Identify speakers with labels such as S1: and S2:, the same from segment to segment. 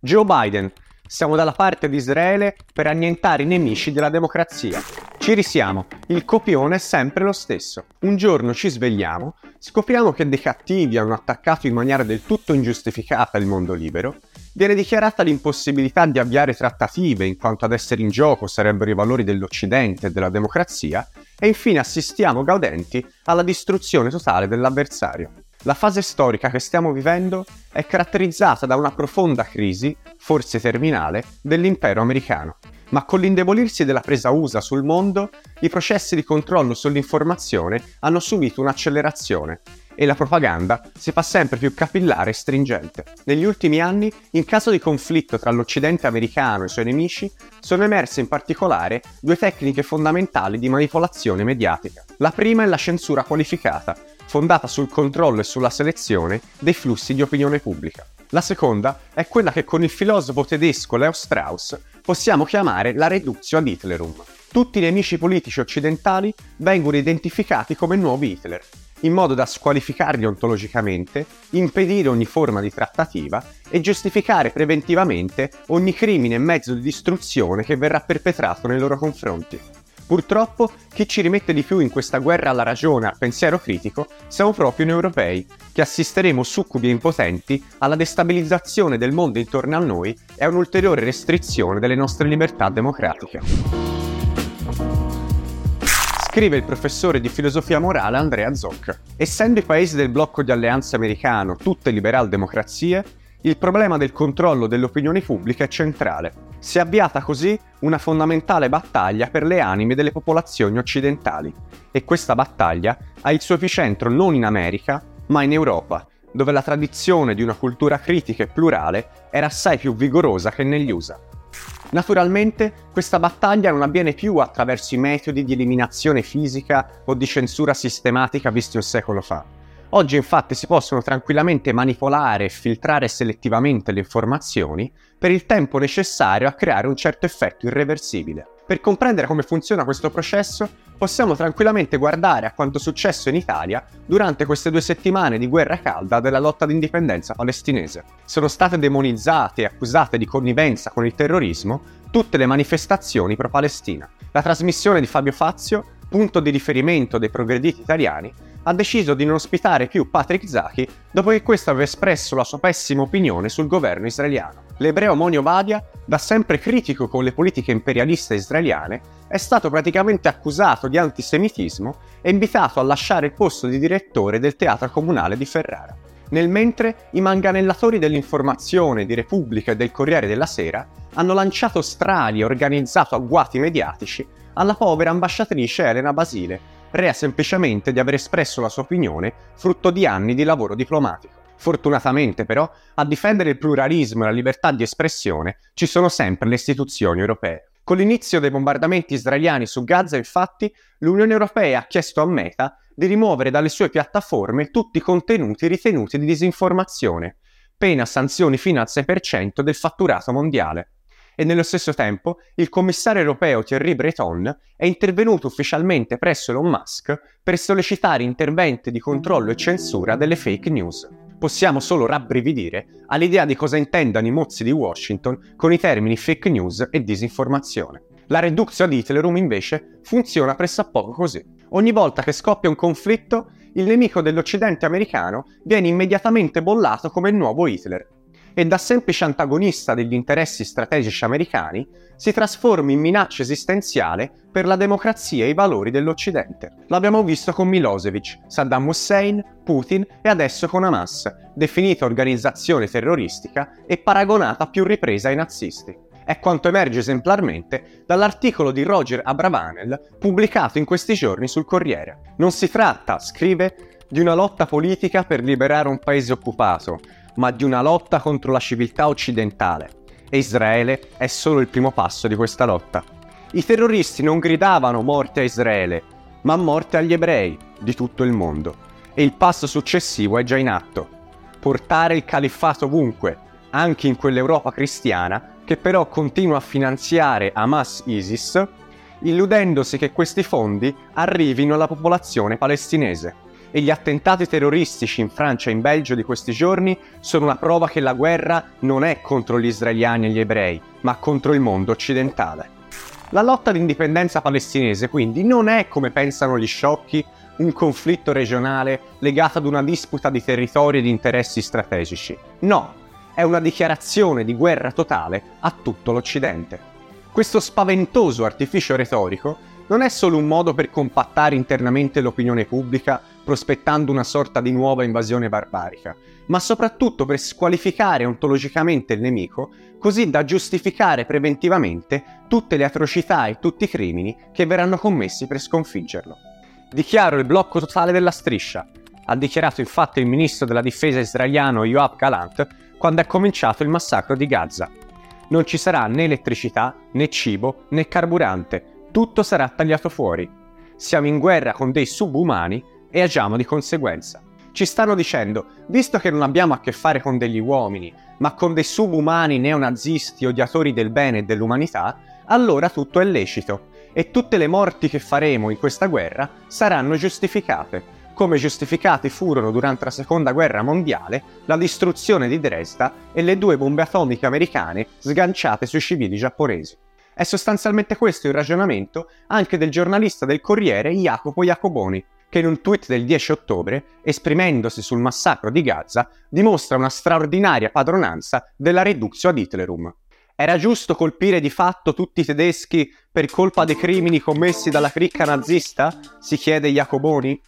S1: Joe Biden, siamo dalla parte di Israele per annientare i nemici della democrazia. Ci risiamo, il copione è sempre lo stesso. Un giorno ci svegliamo, scopriamo che dei cattivi hanno attaccato in maniera del tutto ingiustificata il mondo libero, viene dichiarata l'impossibilità di avviare trattative in quanto ad essere in gioco sarebbero i valori dell'Occidente e della democrazia, e infine assistiamo gaudenti alla distruzione totale dell'avversario. La fase storica che stiamo vivendo è caratterizzata da una profonda crisi, forse terminale, dell'impero americano. Ma con l'indebolirsi della presa USA sul mondo, i processi di controllo sull'informazione hanno subito un'accelerazione e la propaganda si fa sempre più capillare e stringente. Negli ultimi anni, in caso di conflitto tra l'Occidente americano e i suoi nemici, sono emerse in particolare due tecniche fondamentali di manipolazione mediatica. La prima è la censura qualificata, fondata sul controllo e sulla selezione dei flussi di opinione pubblica. La seconda è quella che con il filosofo tedesco Leo Strauss possiamo chiamare la reductio ad Hitlerum. Tutti i nemici politici occidentali vengono identificati come nuovi Hitler, in modo da squalificarli ontologicamente, impedire ogni forma di trattativa e giustificare preventivamente ogni crimine e mezzo di distruzione che verrà perpetrato nei loro confronti. Purtroppo, chi ci rimette di più in questa guerra alla ragione al pensiero critico siamo proprio noi europei, che assisteremo succubi e impotenti alla destabilizzazione del mondo intorno a noi e a un'ulteriore restrizione delle nostre libertà democratiche. Scrive il professore di filosofia morale Andrea Zoc. Essendo i paesi del blocco di alleanza americano tutte liberal democrazie, il problema del controllo dell'opinione pubblica è centrale si è avviata così una fondamentale battaglia per le anime delle popolazioni occidentali e questa battaglia ha il suo epicentro non in America, ma in Europa, dove la tradizione di una cultura critica e plurale era assai più vigorosa che negli USA. Naturalmente, questa battaglia non avviene più attraverso i metodi di eliminazione fisica o di censura sistematica visti un secolo fa Oggi infatti si possono tranquillamente manipolare e filtrare selettivamente le informazioni per il tempo necessario a creare un certo effetto irreversibile. Per comprendere come funziona questo processo, possiamo tranquillamente guardare a quanto successo in Italia durante queste due settimane di guerra calda della lotta d'indipendenza palestinese. Sono state demonizzate e accusate di connivenza con il terrorismo tutte le manifestazioni pro-Palestina. La trasmissione di Fabio Fazio, punto di riferimento dei progrediti italiani, ha deciso di non ospitare più Patrick Zaki dopo che questo aveva espresso la sua pessima opinione sul governo israeliano. L'ebreo Monio Badia, da sempre critico con le politiche imperialiste israeliane, è stato praticamente accusato di antisemitismo e invitato a lasciare il posto di direttore del teatro comunale di Ferrara. Nel mentre i manganellatori dell'informazione di Repubblica e del Corriere della Sera hanno lanciato strali e organizzato agguati mediatici alla povera ambasciatrice Elena Basile, rea semplicemente di aver espresso la sua opinione frutto di anni di lavoro diplomatico. Fortunatamente però, a difendere il pluralismo e la libertà di espressione ci sono sempre le istituzioni europee. Con l'inizio dei bombardamenti israeliani su Gaza, infatti, l'Unione Europea ha chiesto a Meta di rimuovere dalle sue piattaforme tutti i contenuti ritenuti di disinformazione, pena sanzioni fino al 6% del fatturato mondiale e nello stesso tempo il commissario europeo Thierry Breton è intervenuto ufficialmente presso Elon Musk per sollecitare interventi di controllo e censura delle fake news. Possiamo solo rabbrividire all'idea di cosa intendano i mozzi di Washington con i termini fake news e disinformazione. La reductio ad Hitlerum invece funziona pressappoco così. Ogni volta che scoppia un conflitto, il nemico dell'Occidente americano viene immediatamente bollato come il nuovo Hitler e da semplice antagonista degli interessi strategici americani si trasforma in minaccia esistenziale per la democrazia e i valori dell'Occidente. L'abbiamo visto con Milosevic, Saddam Hussein, Putin e adesso con Hamas, definita organizzazione terroristica e paragonata a più riprese ai nazisti. È quanto emerge esemplarmente dall'articolo di Roger Abravanel pubblicato in questi giorni sul Corriere. Non si tratta, scrive, di una lotta politica per liberare un paese occupato, ma di una lotta contro la civiltà occidentale. E Israele è solo il primo passo di questa lotta. I terroristi non gridavano morte a Israele, ma morte agli ebrei di tutto il mondo. E il passo successivo è già in atto. Portare il califfato ovunque, anche in quell'Europa cristiana, che però continua a finanziare Hamas ISIS, illudendosi che questi fondi arrivino alla popolazione palestinese. E gli attentati terroristici in Francia e in Belgio di questi giorni sono una prova che la guerra non è contro gli israeliani e gli ebrei, ma contro il mondo occidentale. La lotta d'indipendenza palestinese quindi non è, come pensano gli sciocchi, un conflitto regionale legato ad una disputa di territori e di interessi strategici. No, è una dichiarazione di guerra totale a tutto l'Occidente. Questo spaventoso artificio retorico non è solo un modo per compattare internamente l'opinione pubblica prospettando una sorta di nuova invasione barbarica, ma soprattutto per squalificare ontologicamente il nemico, così da giustificare preventivamente tutte le atrocità e tutti i crimini che verranno commessi per sconfiggerlo. Dichiaro il blocco totale della striscia, ha dichiarato infatti il ministro della difesa israeliano Yoav Galant quando è cominciato il massacro di Gaza. Non ci sarà né elettricità, né cibo, né carburante, tutto sarà tagliato fuori. Siamo in guerra con dei subumani e agiamo di conseguenza. Ci stanno dicendo, visto che non abbiamo a che fare con degli uomini, ma con dei subumani neonazisti odiatori del bene e dell'umanità, allora tutto è lecito e tutte le morti che faremo in questa guerra saranno giustificate, come giustificati furono durante la seconda guerra mondiale la distruzione di Dresda e le due bombe atomiche americane sganciate sui civili giapponesi. È sostanzialmente questo il ragionamento anche del giornalista del Corriere Jacopo Jacoboni, che in un tweet del 10 ottobre, esprimendosi sul massacro di Gaza, dimostra una straordinaria padronanza della reductio ad Hitlerum. Era giusto colpire di fatto tutti i tedeschi per colpa dei crimini commessi dalla cricca nazista? si chiede Jacoboni.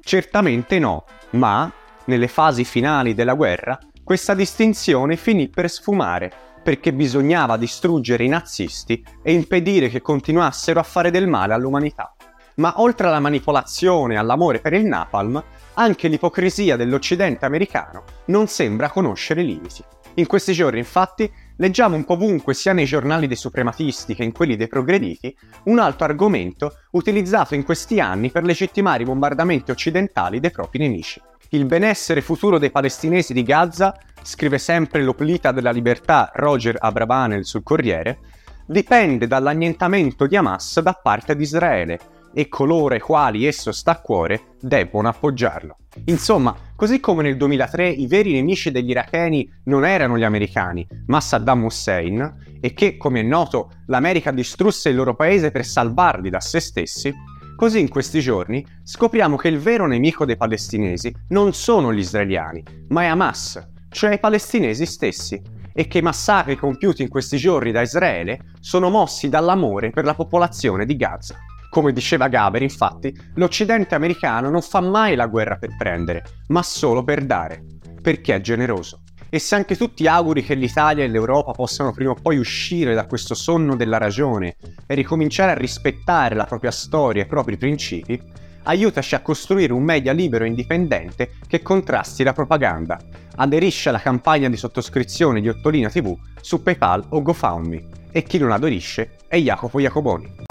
S1: Certamente no, ma, nelle fasi finali della guerra, questa distinzione finì per sfumare perché bisognava distruggere i nazisti e impedire che continuassero a fare del male all'umanità. Ma oltre alla manipolazione e all'amore per il napalm, anche l'ipocrisia dell'Occidente americano non sembra conoscere limiti. In questi giorni, infatti, leggiamo un po' ovunque, sia nei giornali dei suprematisti che in quelli dei progrediti, un altro argomento utilizzato in questi anni per legittimare i bombardamenti occidentali dei propri nemici. Il benessere futuro dei palestinesi di Gaza scrive sempre l'oplita della libertà Roger Abravanel sul Corriere, dipende dall'annientamento di Hamas da parte di Israele e coloro ai quali esso sta a cuore debbono appoggiarlo. Insomma, così come nel 2003 i veri nemici degli iracheni non erano gli americani, ma Saddam Hussein, e che, come è noto, l'America distrusse il loro paese per salvarli da se stessi, così in questi giorni scopriamo che il vero nemico dei palestinesi non sono gli israeliani, ma è Hamas, cioè i palestinesi stessi, e che i massacri compiuti in questi giorni da Israele sono mossi dall'amore per la popolazione di Gaza. Come diceva Gaber, infatti, l'Occidente americano non fa mai la guerra per prendere, ma solo per dare, perché è generoso. E se anche tu ti auguri che l'Italia e l'Europa possano prima o poi uscire da questo sonno della ragione e ricominciare a rispettare la propria storia e i propri principi, aiutaci a costruire un media libero e indipendente che contrasti la propaganda. Aderisci alla campagna di sottoscrizione di Ottolina TV su PayPal o GoFundMe. E chi non aderisce è Jacopo Jacoboni.